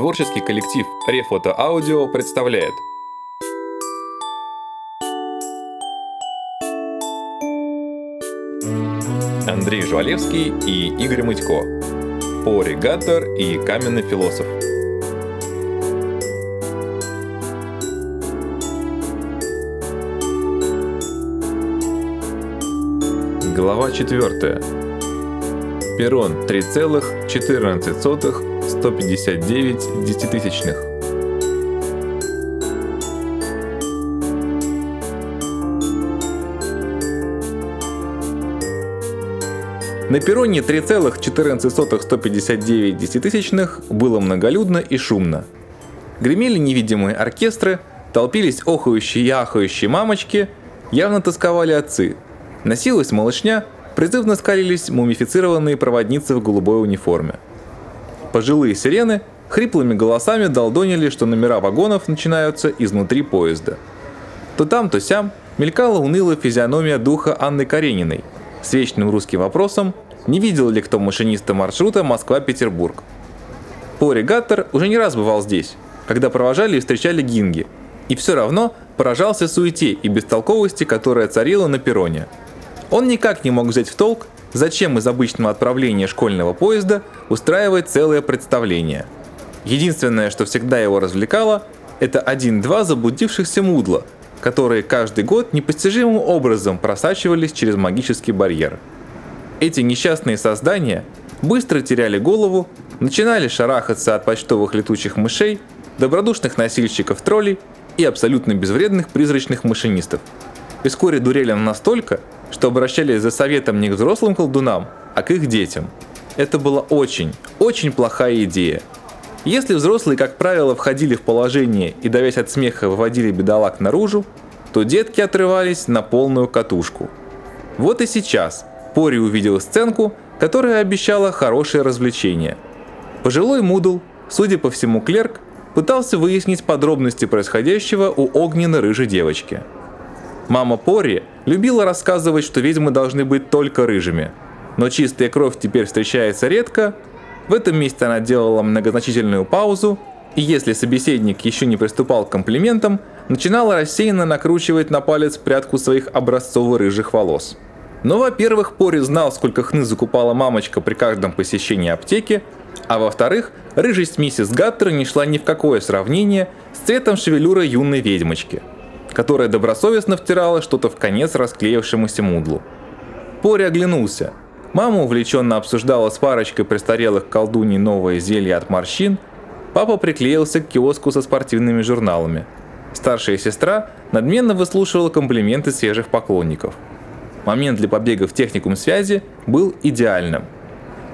Творческий коллектив Рефото Аудио представляет. Андрей Жвалевский и Игорь Мытько. Пори Гаттер и Каменный философ. Глава 4. Перрон 3,14 159 десятитысячных. На перроне 3,14 десятитысячных было многолюдно и шумно. Гремели невидимые оркестры, толпились охающие и ахающие мамочки, явно тосковали отцы. Носилась малышня, призывно скалились мумифицированные проводницы в голубой униформе – Пожилые сирены хриплыми голосами долдонили, что номера вагонов начинаются изнутри поезда. То там, то сям мелькала унылая физиономия духа Анны Карениной с вечным русским вопросом, не видел ли кто машиниста маршрута Москва-Петербург. Пори Гаттер уже не раз бывал здесь, когда провожали и встречали гинги, и все равно поражался суете и бестолковости, которая царила на перроне. Он никак не мог взять в толк, Зачем из обычного отправления школьного поезда устраивать целое представление? Единственное, что всегда его развлекало, это один-два заблудившихся мудла, которые каждый год непостижимым образом просачивались через магический барьер. Эти несчастные создания быстро теряли голову, начинали шарахаться от почтовых летучих мышей, добродушных носильщиков троллей и абсолютно безвредных призрачных машинистов. И вскоре дурели настолько, что обращались за советом не к взрослым колдунам, а к их детям. Это была очень, очень плохая идея. Если взрослые, как правило, входили в положение и, давясь от смеха, выводили бедолаг наружу, то детки отрывались на полную катушку. Вот и сейчас Пори увидел сценку, которая обещала хорошее развлечение. Пожилой Мудл, судя по всему клерк, пытался выяснить подробности происходящего у огненно-рыжей девочки – Мама Пори любила рассказывать, что ведьмы должны быть только рыжими. Но чистая кровь теперь встречается редко. В этом месте она делала многозначительную паузу, и если собеседник еще не приступал к комплиментам, начинала рассеянно накручивать на палец прядку своих образцово-рыжих волос. Но, во-первых, Пори знал, сколько хны закупала мамочка при каждом посещении аптеки, а во-вторых, рыжесть миссис Гаттер не шла ни в какое сравнение с цветом шевелюра юной ведьмочки – которая добросовестно втирала что-то в конец расклеившемуся мудлу. Пори оглянулся. Мама увлеченно обсуждала с парочкой престарелых колдуней новое зелье от морщин. Папа приклеился к киоску со спортивными журналами. Старшая сестра надменно выслушивала комплименты свежих поклонников. Момент для побега в техникум связи был идеальным.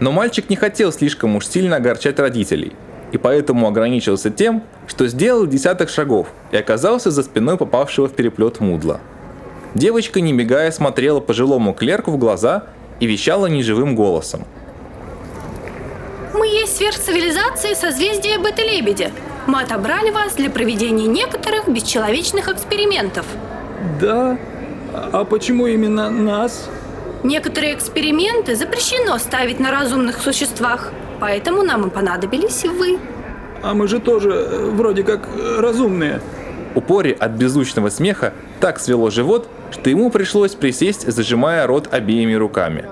Но мальчик не хотел слишком уж сильно огорчать родителей – и поэтому ограничился тем, что сделал десяток шагов и оказался за спиной попавшего в переплет мудла. Девочка, не мигая, смотрела пожилому клерку в глаза и вещала неживым голосом. «Мы есть сверхцивилизации созвездия Бета-Лебедя. Мы отобрали вас для проведения некоторых бесчеловечных экспериментов». «Да? А почему именно нас?» Некоторые эксперименты запрещено ставить на разумных существах, поэтому нам и понадобились вы. А мы же тоже э, вроде как э, разумные. У Пори от беззвучного смеха так свело живот, что ему пришлось присесть, зажимая рот обеими руками.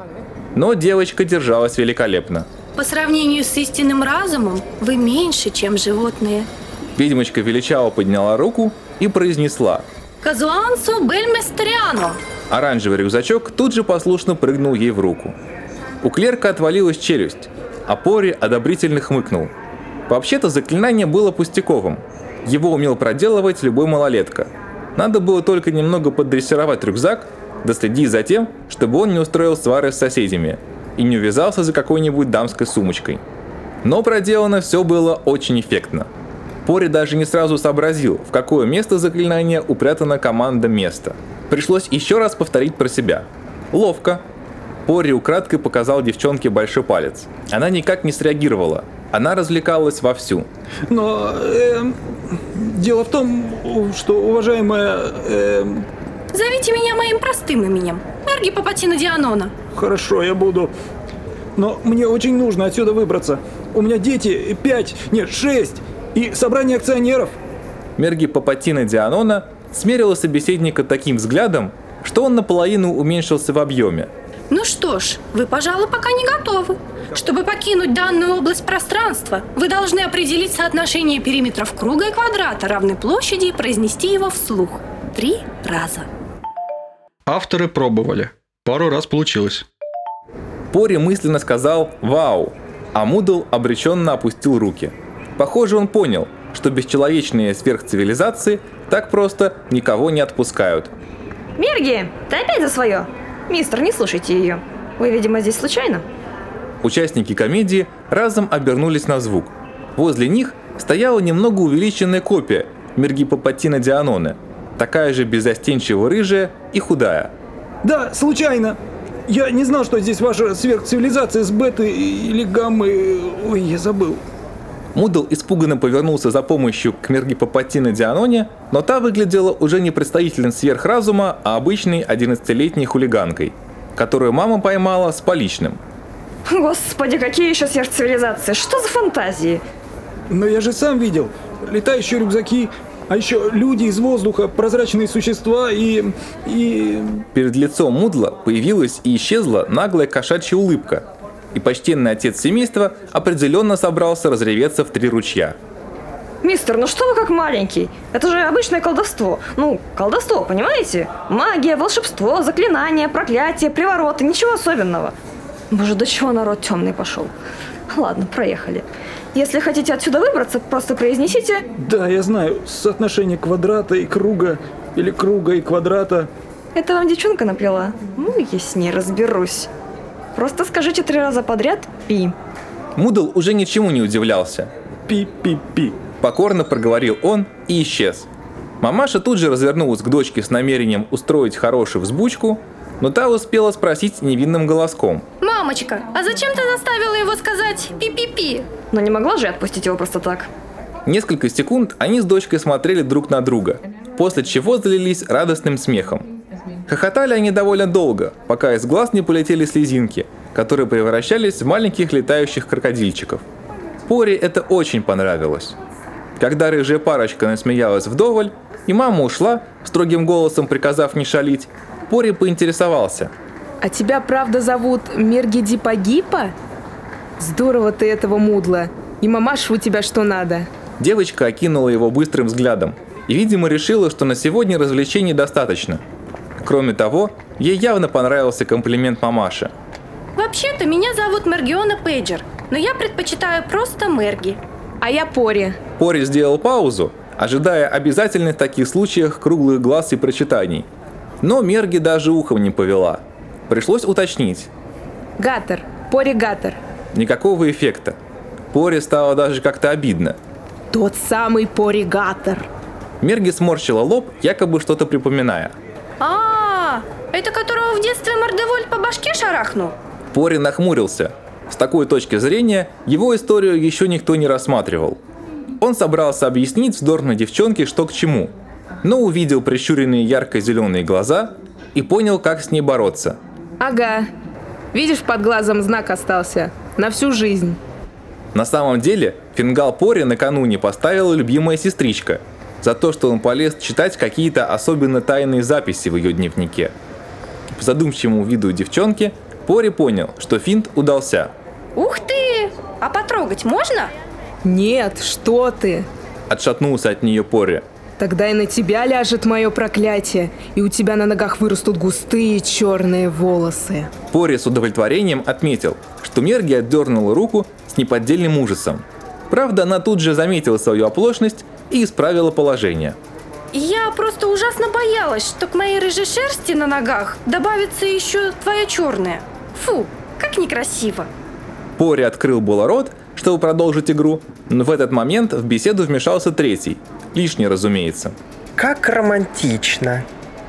Но девочка держалась великолепно. По сравнению с истинным разумом, вы меньше, чем животные. Ведьмочка величаво подняла руку и произнесла «Казуансо бельместериано!» Оранжевый рюкзачок тут же послушно прыгнул ей в руку. У клерка отвалилась челюсть, а Пори одобрительно хмыкнул. Вообще-то заклинание было пустяковым. Его умел проделывать любой малолетка. Надо было только немного поддрессировать рюкзак, да следить за тем, чтобы он не устроил свары с соседями и не увязался за какой-нибудь дамской сумочкой. Но проделано все было очень эффектно. Пори даже не сразу сообразил, в какое место заклинания упрятана команда «Место». Пришлось еще раз повторить про себя. Ловко. Пори украдкой показал девчонке большой палец. Она никак не среагировала. Она развлекалась вовсю. Но э, дело в том, что, уважаемая... Э... Зовите меня моим простым именем. Эрги Папатина Дианона. Хорошо, я буду. но мне очень нужно отсюда выбраться. У меня дети, пять, нет, шесть, и собрание акционеров. Мерги Папатина Дианона смерила собеседника таким взглядом, что он наполовину уменьшился в объеме. Ну что ж, вы, пожалуй, пока не готовы. Чтобы покинуть данную область пространства, вы должны определить соотношение периметров круга и квадрата равной площади и произнести его вслух. Три раза. Авторы пробовали. Пару раз получилось. Пори мысленно сказал «Вау!», а Мудл обреченно опустил руки. Похоже, он понял, что бесчеловечные сверхцивилизации так просто никого не отпускают. Мерги, ты опять за свое? Мистер, не слушайте ее. Вы, видимо, здесь случайно? Участники комедии разом обернулись на звук. Возле них стояла немного увеличенная копия Мергипопатина Дианоны, такая же безостенчиво рыжая и худая. Да, случайно. Я не знал, что здесь ваша сверхцивилизация с беты или гаммы. Ой, я забыл. Мудл испуганно повернулся за помощью к Мергипопатине Дианоне, но та выглядела уже не представителем сверхразума, а обычной 11-летней хулиганкой, которую мама поймала с поличным. Господи, какие еще сверхцивилизации? Что за фантазии? Но я же сам видел. Летающие рюкзаки, а еще люди из воздуха, прозрачные существа и... и... Перед лицом Мудла появилась и исчезла наглая кошачья улыбка, и почтенный отец семейства определенно собрался разреветься в три ручья. Мистер, ну что вы как маленький? Это же обычное колдовство. Ну, колдовство, понимаете? Магия, волшебство, заклинания, проклятие, привороты, ничего особенного. Боже, до чего народ темный пошел? Ладно, проехали. Если хотите отсюда выбраться, просто произнесите Да, я знаю, соотношение квадрата и круга, или круга и квадрата. Это вам девчонка наплела? Ну, я с ней разберусь. Просто скажите три раза подряд «пи». Мудл уже ничему не удивлялся. Пи-пи-пи. Покорно проговорил он и исчез. Мамаша тут же развернулась к дочке с намерением устроить хорошую взбучку, но та успела спросить невинным голоском. Мамочка, а зачем ты заставила его сказать пи-пи-пи? Но не могла же отпустить его просто так. Несколько секунд они с дочкой смотрели друг на друга, после чего залились радостным смехом. Хохотали они довольно долго, пока из глаз не полетели слезинки, которые превращались в маленьких летающих крокодильчиков. Пори это очень понравилось. Когда рыжая парочка насмеялась вдоволь, и мама ушла, строгим голосом приказав не шалить, Пори поинтересовался. А тебя правда зовут Мергиди Пагипа? Здорово ты этого мудла. И мамаша у тебя что надо. Девочка окинула его быстрым взглядом и, видимо, решила, что на сегодня развлечений достаточно. Кроме того, ей явно понравился комплимент мамаши. Вообще-то меня зовут Мергиона Пейджер, но я предпочитаю просто Мерги. А я Пори. Пори сделал паузу, ожидая обязательных в таких случаях круглых глаз и прочитаний. Но Мерги даже ухом не повела. Пришлось уточнить. Гатер. Пори Гатер. Никакого эффекта. Пори стало даже как-то обидно. Тот самый Пори Гатер. Мерги сморщила лоб, якобы что-то припоминая. А, это которого в детстве Мордевольт по башке шарахнул? Пори нахмурился. С такой точки зрения его историю еще никто не рассматривал. Он собрался объяснить вздорной девчонке, что к чему, но увидел прищуренные ярко-зеленые глаза и понял, как с ней бороться. Ага. Видишь, под глазом знак остался. На всю жизнь. На самом деле, фингал Пори накануне поставила любимая сестричка за то, что он полез читать какие-то особенно тайные записи в ее дневнике. Задумчивому виду девчонки Пори понял, что финт удался. Ух ты! А потрогать можно? Нет, что ты. Отшатнулся от нее Пори. Тогда и на тебя ляжет мое проклятие, и у тебя на ногах вырастут густые черные волосы. Пори с удовлетворением отметил, что Мерги отдернула руку с неподдельным ужасом. Правда, она тут же заметила свою оплошность и исправила положение. Я просто ужасно боялась, что к моей рыжей шерсти на ногах добавится еще твоя черная. Фу, как некрасиво. Пори открыл было рот, чтобы продолжить игру, но в этот момент в беседу вмешался третий. Лишний, разумеется. Как романтично.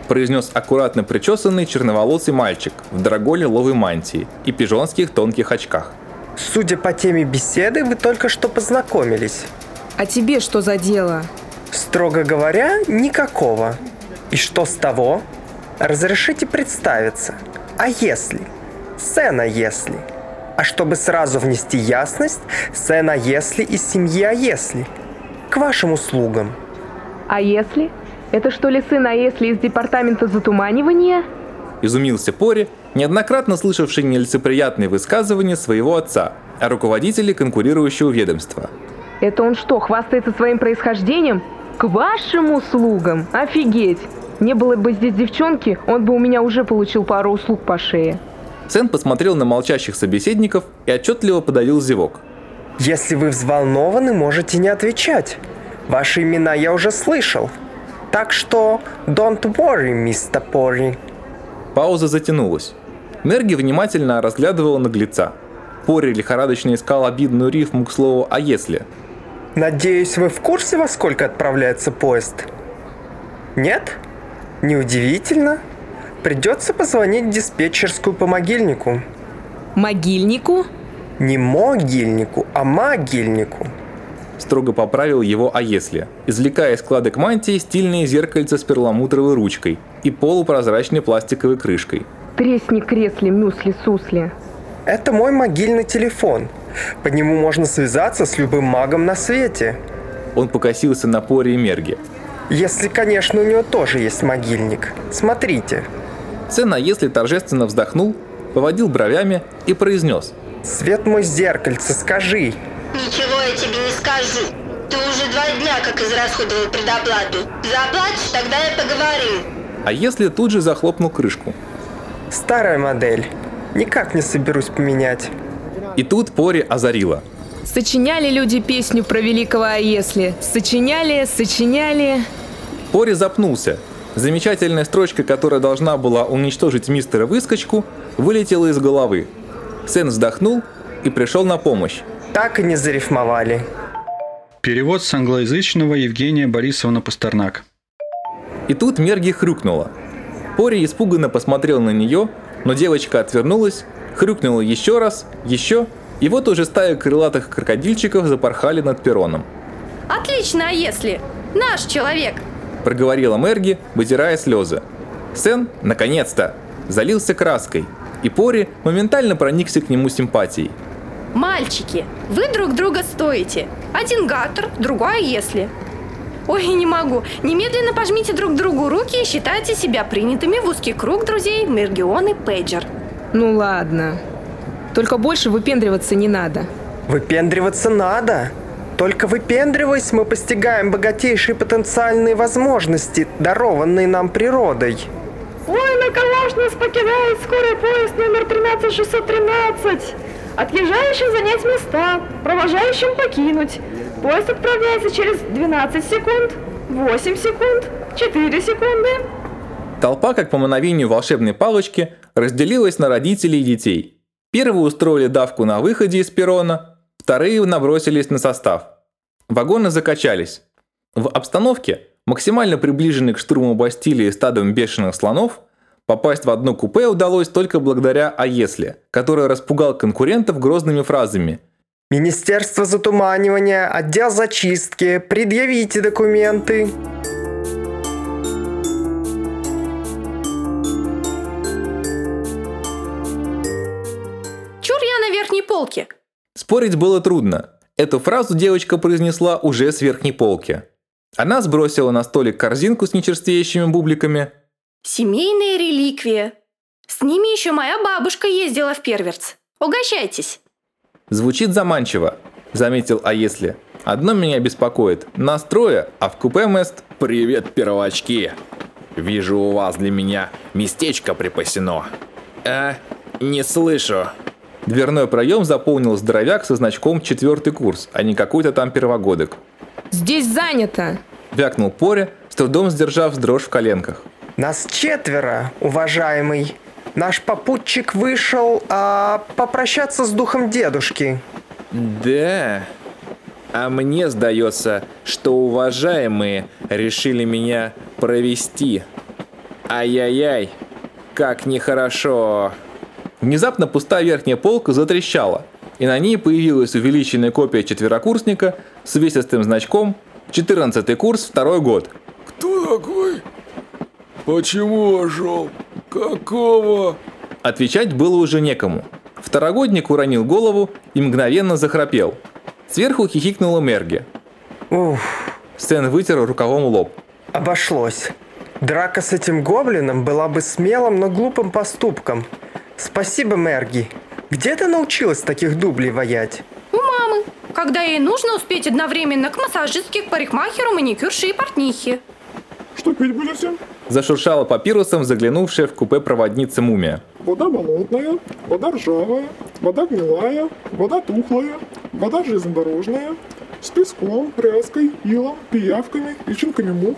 Произнес аккуратно причесанный черноволосый мальчик в дорогой лиловой мантии и пижонских тонких очках. Судя по теме беседы, вы только что познакомились. А тебе что за дело? Строго говоря, никакого. И что с того? Разрешите представиться. А если? Сцена если. А чтобы сразу внести ясность, сцена «если» из семьи «а если». К вашим услугам. А если? Это что ли сын, а если из департамента затуманивания? Изумился Пори, неоднократно слышавший нелицеприятные высказывания своего отца о руководителе конкурирующего ведомства. Это он что, хвастается своим происхождением? К вашим услугам? Офигеть! Не было бы здесь девчонки, он бы у меня уже получил пару услуг по шее. Сен посмотрел на молчащих собеседников и отчетливо подавил зевок. Если вы взволнованы, можете не отвечать. Ваши имена я уже слышал. Так что don't worry, мистер Пори. Пауза затянулась. Мерги внимательно разглядывала наглеца. Пори лихорадочно искал обидную рифму к слову «а если?». Надеюсь, вы в курсе, во сколько отправляется поезд? Нет? Неудивительно. Придется позвонить в диспетчерскую по могильнику. Могильнику? Не могильнику, а могильнику. Строго поправил его «а если?», извлекая из складок мантии стильные зеркальца с перламутровой ручкой и полупрозрачной пластиковой крышкой. Тресни кресли, мюсли-сусли. Это мой могильный телефон. По нему можно связаться с любым магом на свете. Он покосился на Пори и Мерги. Если, конечно, у него тоже есть могильник. Смотрите. Сен «а если?» торжественно вздохнул, поводил бровями и произнес – Свет мой зеркальце, скажи. Ничего я тебе не скажу. Ты уже два дня как израсходовал предоплату. Заплатишь, тогда я поговорим. А если тут же захлопнул крышку? Старая модель. Никак не соберусь поменять. И тут Пори озарила. Сочиняли люди песню про великого «А если?» Сочиняли, сочиняли... Пори запнулся. Замечательная строчка, которая должна была уничтожить мистера Выскочку, вылетела из головы. Сен вздохнул и пришел на помощь. Так и не зарифмовали. Перевод с англоязычного Евгения Борисовна Пастернак. И тут Мерги хрюкнула. Пори испуганно посмотрел на нее, но девочка отвернулась, хрюкнула еще раз, еще, и вот уже стая крылатых крокодильчиков запорхали над перроном. Отлично, а если? Наш человек. Проговорила Мерги, вытирая слезы. Сен, наконец-то, залился краской, и Пори моментально проникся к нему симпатией. Мальчики, вы друг друга стоите. Один гаттер, другой а если. Ой, не могу. Немедленно пожмите друг другу руки и считайте себя принятыми в узкий круг друзей Мергион и Пейджер. Ну ладно. Только больше выпендриваться не надо. Выпендриваться надо. Только выпендриваясь, мы постигаем богатейшие потенциальные возможности, дарованные нам природой. Ой, на кого ж нас покидает скорый поезд номер 13613? Отъезжающим занять места, провожающим покинуть. Поезд отправляется через 12 секунд, 8 секунд, 4 секунды. Толпа, как по мановению волшебной палочки, разделилась на родителей и детей. Первые устроили давку на выходе из перрона, вторые набросились на состав. Вагоны закачались. В обстановке, максимально приближенной к штурму Бастилии стадом бешеных слонов, попасть в одно купе удалось только благодаря «А если», который распугал конкурентов грозными фразами Министерство затуманивания, отдел зачистки, предъявите документы. Полке. Спорить было трудно. Эту фразу девочка произнесла уже с верхней полки. Она сбросила на столик корзинку с нечерствеющими бубликами. Семейные реликвии. С ними еще моя бабушка ездила в Перверц. Угощайтесь. Звучит заманчиво, заметил А если. Одно меня беспокоит. Нас трое, а в купе Мест... Привет, первочки. Вижу, у вас для меня местечко припасено. Э, не слышу. Дверной проем заполнил здоровяк со значком четвертый курс, а не какой-то там первогодок. Здесь занято. Вякнул Поря, с трудом сдержав дрожь в коленках. Нас четверо, уважаемый. Наш попутчик вышел а, попрощаться с духом дедушки. Да. А мне сдается, что уважаемые решили меня провести. Ай-яй-яй, как нехорошо. Внезапно пустая верхняя полка затрещала, и на ней появилась увеличенная копия четверокурсника с увесистым значком 14 курс, второй год. Кто такой? Почему вошел? Какого? Отвечать было уже некому. Второгодник уронил голову и мгновенно захрапел. Сверху хихикнула Мерги. Уф, Стэн вытер рукавом лоб. обошлось. Драка с этим гоблином была бы смелым, но глупым поступком. Спасибо, Мерги. Где ты научилась таких дублей воять? У мамы, когда ей нужно успеть одновременно к массажистке, к парикмахеру, маникюрше и портнихе. Что пить будете? Зашуршала папирусом заглянувшая в купе проводница мумия. Вода болотная, вода ржавая, вода гнилая, вода тухлая, вода железнодорожная, с песком, ряской, илом, пиявками, личинками мух,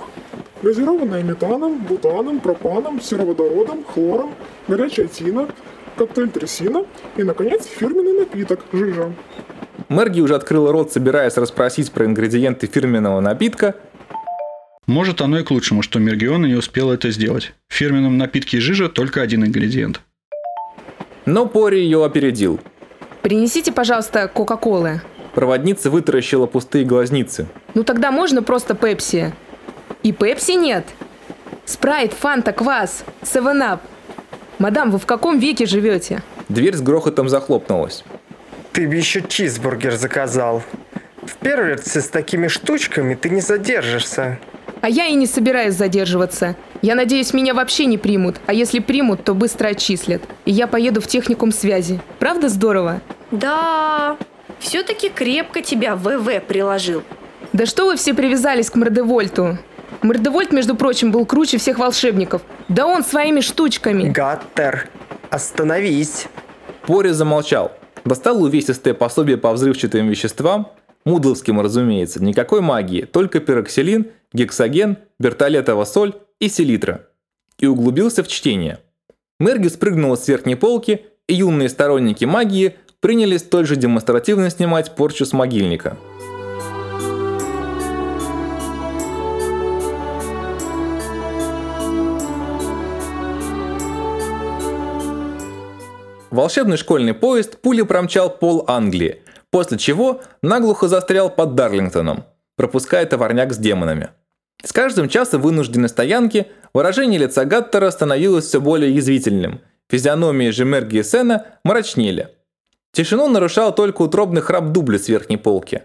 газированная метаном, бутаном, пропаном, сероводородом, хлором, горячая тина, коктейль трясина и, наконец, фирменный напиток – жижа. Мерги уже открыла рот, собираясь расспросить про ингредиенты фирменного напитка, Может, оно и к лучшему, что Мергиона не успела это сделать. В фирменном напитке жижа только один ингредиент. но Пори ее опередил. Принесите, пожалуйста, Кока-Колы. Проводница вытаращила пустые глазницы. Ну тогда можно просто Пепси. И Пепси нет. Спрайт, Фанта, Квас, Севен Ап. Мадам, вы в каком веке живете? Дверь с грохотом захлопнулась. Ты бы еще чизбургер заказал. В Перверце с такими штучками ты не задержишься. А я и не собираюсь задерживаться. Я надеюсь, меня вообще не примут. А если примут, то быстро отчислят. И я поеду в техникум связи. Правда здорово? Да, все-таки крепко тебя ВВ приложил. Да что вы все привязались к Мордевольту? Мордевольт, между прочим, был круче всех волшебников. Да он своими штучками. Гаттер, остановись. Пори замолчал. Достал увесистое пособие по взрывчатым веществам, мудловским, разумеется, никакой магии, только пероксилин, гексоген, бертолетова соль и селитра. И углубился в чтение. Мерги спрыгнула с верхней полки, и юные сторонники магии принялись столь же демонстративно снимать порчу с могильника. Волшебный школьный поезд пулей промчал пол Англии, после чего наглухо застрял под Дарлингтоном, пропуская товарняк с демонами. С каждым часом вынужденной стоянки выражение лица Гаттера становилось все более язвительным, физиономии же Мерги и Сена мрачнели. Тишину нарушал только утробный храп дубля с верхней полки.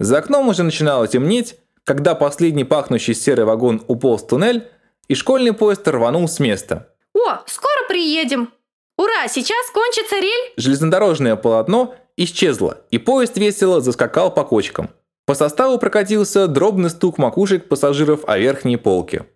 За окном уже начинало темнеть, когда последний пахнущий серый вагон уполз в туннель, и школьный поезд рванул с места. О, скоро приедем. Ура, сейчас кончится рель. Железнодорожное полотно исчезло, и поезд весело заскакал по кочкам. По составу прокатился дробный стук макушек пассажиров о верхней полке.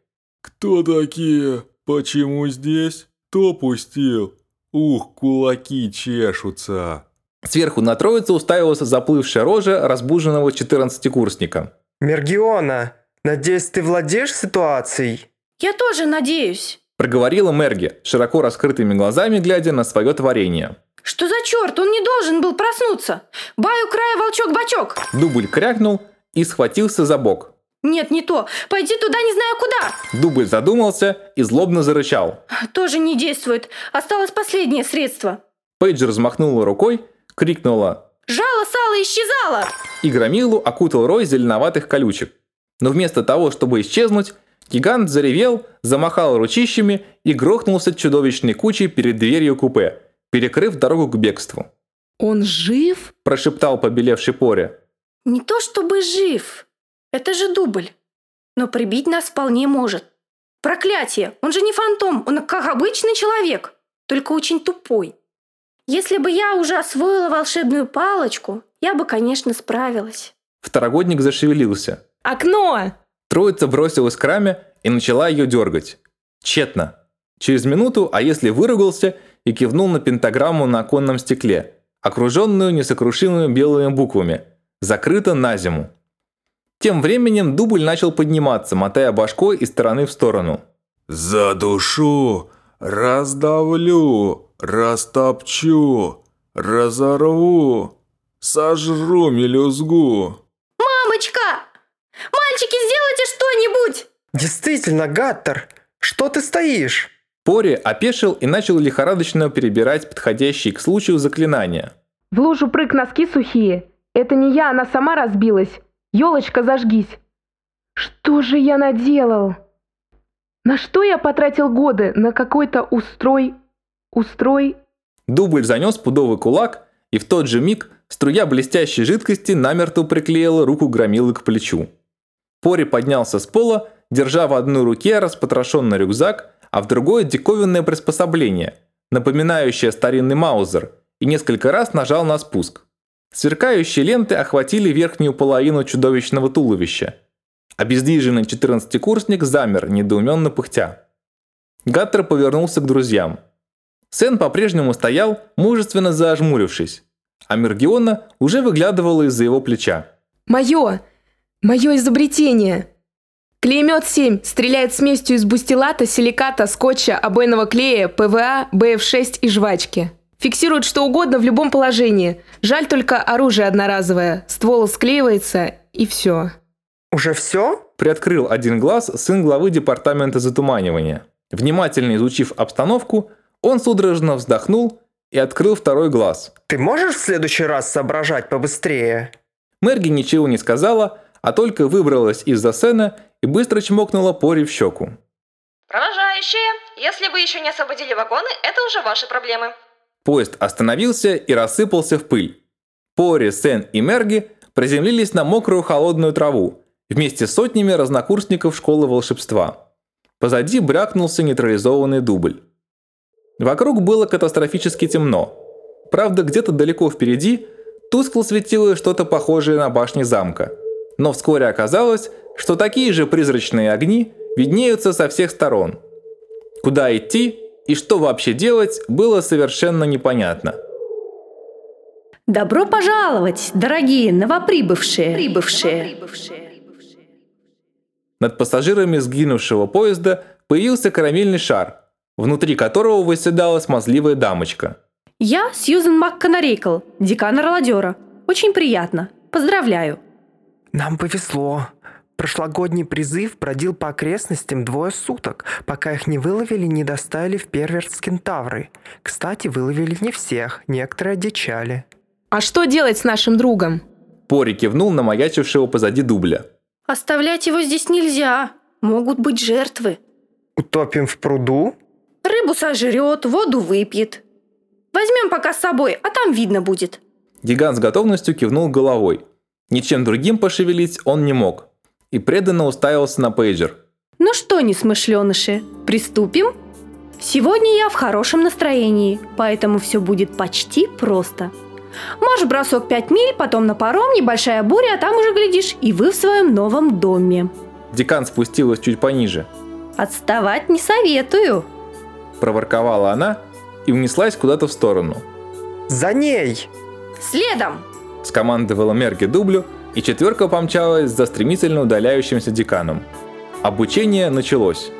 Кто такие? Почему здесь? Кто пустил? Ух, кулаки чешутся. Сверху на троицу уставилась заплывшая рожа разбуженного 14-курсника. Мергиона, надеюсь, ты владеешь ситуацией? Я тоже надеюсь. Проговорила Мерги, широко раскрытыми глазами глядя на свое творение. Что за черт? Он не должен был проснуться. Баю края волчок-бачок. Дубль крякнул и схватился за бок. Нет, не то. Пойди туда не знаю куда. Дубль задумался и злобно зарычал. Тоже не действует. Осталось последнее средство. Пейдж размахнула рукой, крикнула Жало сало исчезало. и громилу окутал рой зеленоватых колючек. Но вместо того, чтобы исчезнуть, гигант заревел, замахал ручищами и грохнулся чудовищной кучей перед дверью купе, перекрыв дорогу к бегству. Он жив? Прошептал побелевший Поре. Не то чтобы жив. Это же дубль. Но прибить нас вполне может. Проклятие! Он же не фантом, он как обычный человек, только очень тупой. Если бы я уже освоила волшебную палочку, я бы, конечно, справилась. Второгодник зашевелился. Окно! Троица бросилась к раме и начала ее дергать. Тщетно. Через минуту, а если выругался и кивнул на пентаграмму на оконном стекле, окруженную несокрушимыми белыми буквами «Закрыто на зиму». Тем временем дубль начал подниматься, мотая башкой из стороны в сторону. За душу раздавлю, растопчу, разорву, сожру мелюзгу. Мамочка! Мальчики, сделайте что-нибудь! Действительно, Гаттер, что ты стоишь? Пори опешил и начал лихорадочно перебирать подходящие к случаю заклинания. В лужу прыг носки сухие. Это не я, она сама разбилась. Елочка, зажгись. Что же я наделал? На что я потратил годы? На какой-то устрой... Устрой... Дубль занес пудовый кулак, и в тот же миг струя блестящей жидкости намертво приклеила руку громилы к плечу. Пори поднялся с пола, держа в одной руке распотрошенный рюкзак, а в другой диковинное приспособление, напоминающее старинный маузер, и несколько раз нажал на спуск. Сверкающие ленты охватили верхнюю половину чудовищного туловища. Обездвиженный четырнадцатикурсник замер, недоуменно пыхтя. Гаттер повернулся к друзьям. Сен по-прежнему стоял, мужественно зажмурившись, а Мергиона уже выглядывала из-за его плеча. Мое! Мое изобретение! Клеймет 7 стреляет смесью из бустилата, силиката, скотча, обойного клея, ПВА, БФ6 и жвачки. Фиксирует что угодно в любом положении. Жаль только оружие одноразовое. Ствол склеивается и все. Уже все? Приоткрыл один глаз сын главы департамента затуманивания. Внимательно изучив обстановку, он судорожно вздохнул и открыл второй глаз. Ты можешь в следующий раз соображать побыстрее? Мерги ничего не сказала, а только выбралась из-за сцены и быстро чмокнула Пори в щеку. Провожающие, если вы еще не освободили вагоны, это уже ваши проблемы. Поезд остановился и рассыпался в пыль. Пори, Сен и Мерги приземлились на мокрую холодную траву вместе с сотнями разнокурсников школы волшебства. Позади брякнулся нейтрализованный дубль. Вокруг было катастрофически темно. Правда, где-то далеко впереди тускло светило что-то похожее на башни замка. Но вскоре оказалось, что такие же призрачные огни виднеются со всех сторон. Куда идти и что вообще делать, было совершенно непонятно. Добро пожаловать, дорогие новоприбывшие. Прибывшие. Над пассажирами сгинувшего поезда появился карамельный шар, внутри которого выседала смазливая дамочка. Я Сьюзен МакКонорейкл, декан Орладера. Очень приятно. Поздравляю. Нам повезло. Прошлогодний призыв бродил по окрестностям двое суток, пока их не выловили и не доставили в Перверт Кентавры. Кстати, выловили не всех, некоторые одичали. А что делать с нашим другом? Пори кивнул на маячившего позади дубля. Оставлять его здесь нельзя. Могут быть жертвы. Утопим в пруду? Рыбу сожрет, воду выпьет. Возьмем пока с собой, а там видно будет. Гигант с готовностью кивнул головой. Ничем другим пошевелить он не мог. И преданно уставился на пейджер. Ну что, несмышленыши, приступим? Сегодня я в хорошем настроении, поэтому все будет почти просто. Марш-бросок 5 миль, потом на паром, небольшая буря, а там уже глядишь, и вы в своем новом доме. Декан спустилась чуть пониже. Отставать не советую. Проворковала она и унеслась куда-то в сторону. За ней! Следом! Скомандовала Мерки дублю, и четверка помчалась за стремительно удаляющимся деканом. Обучение началось.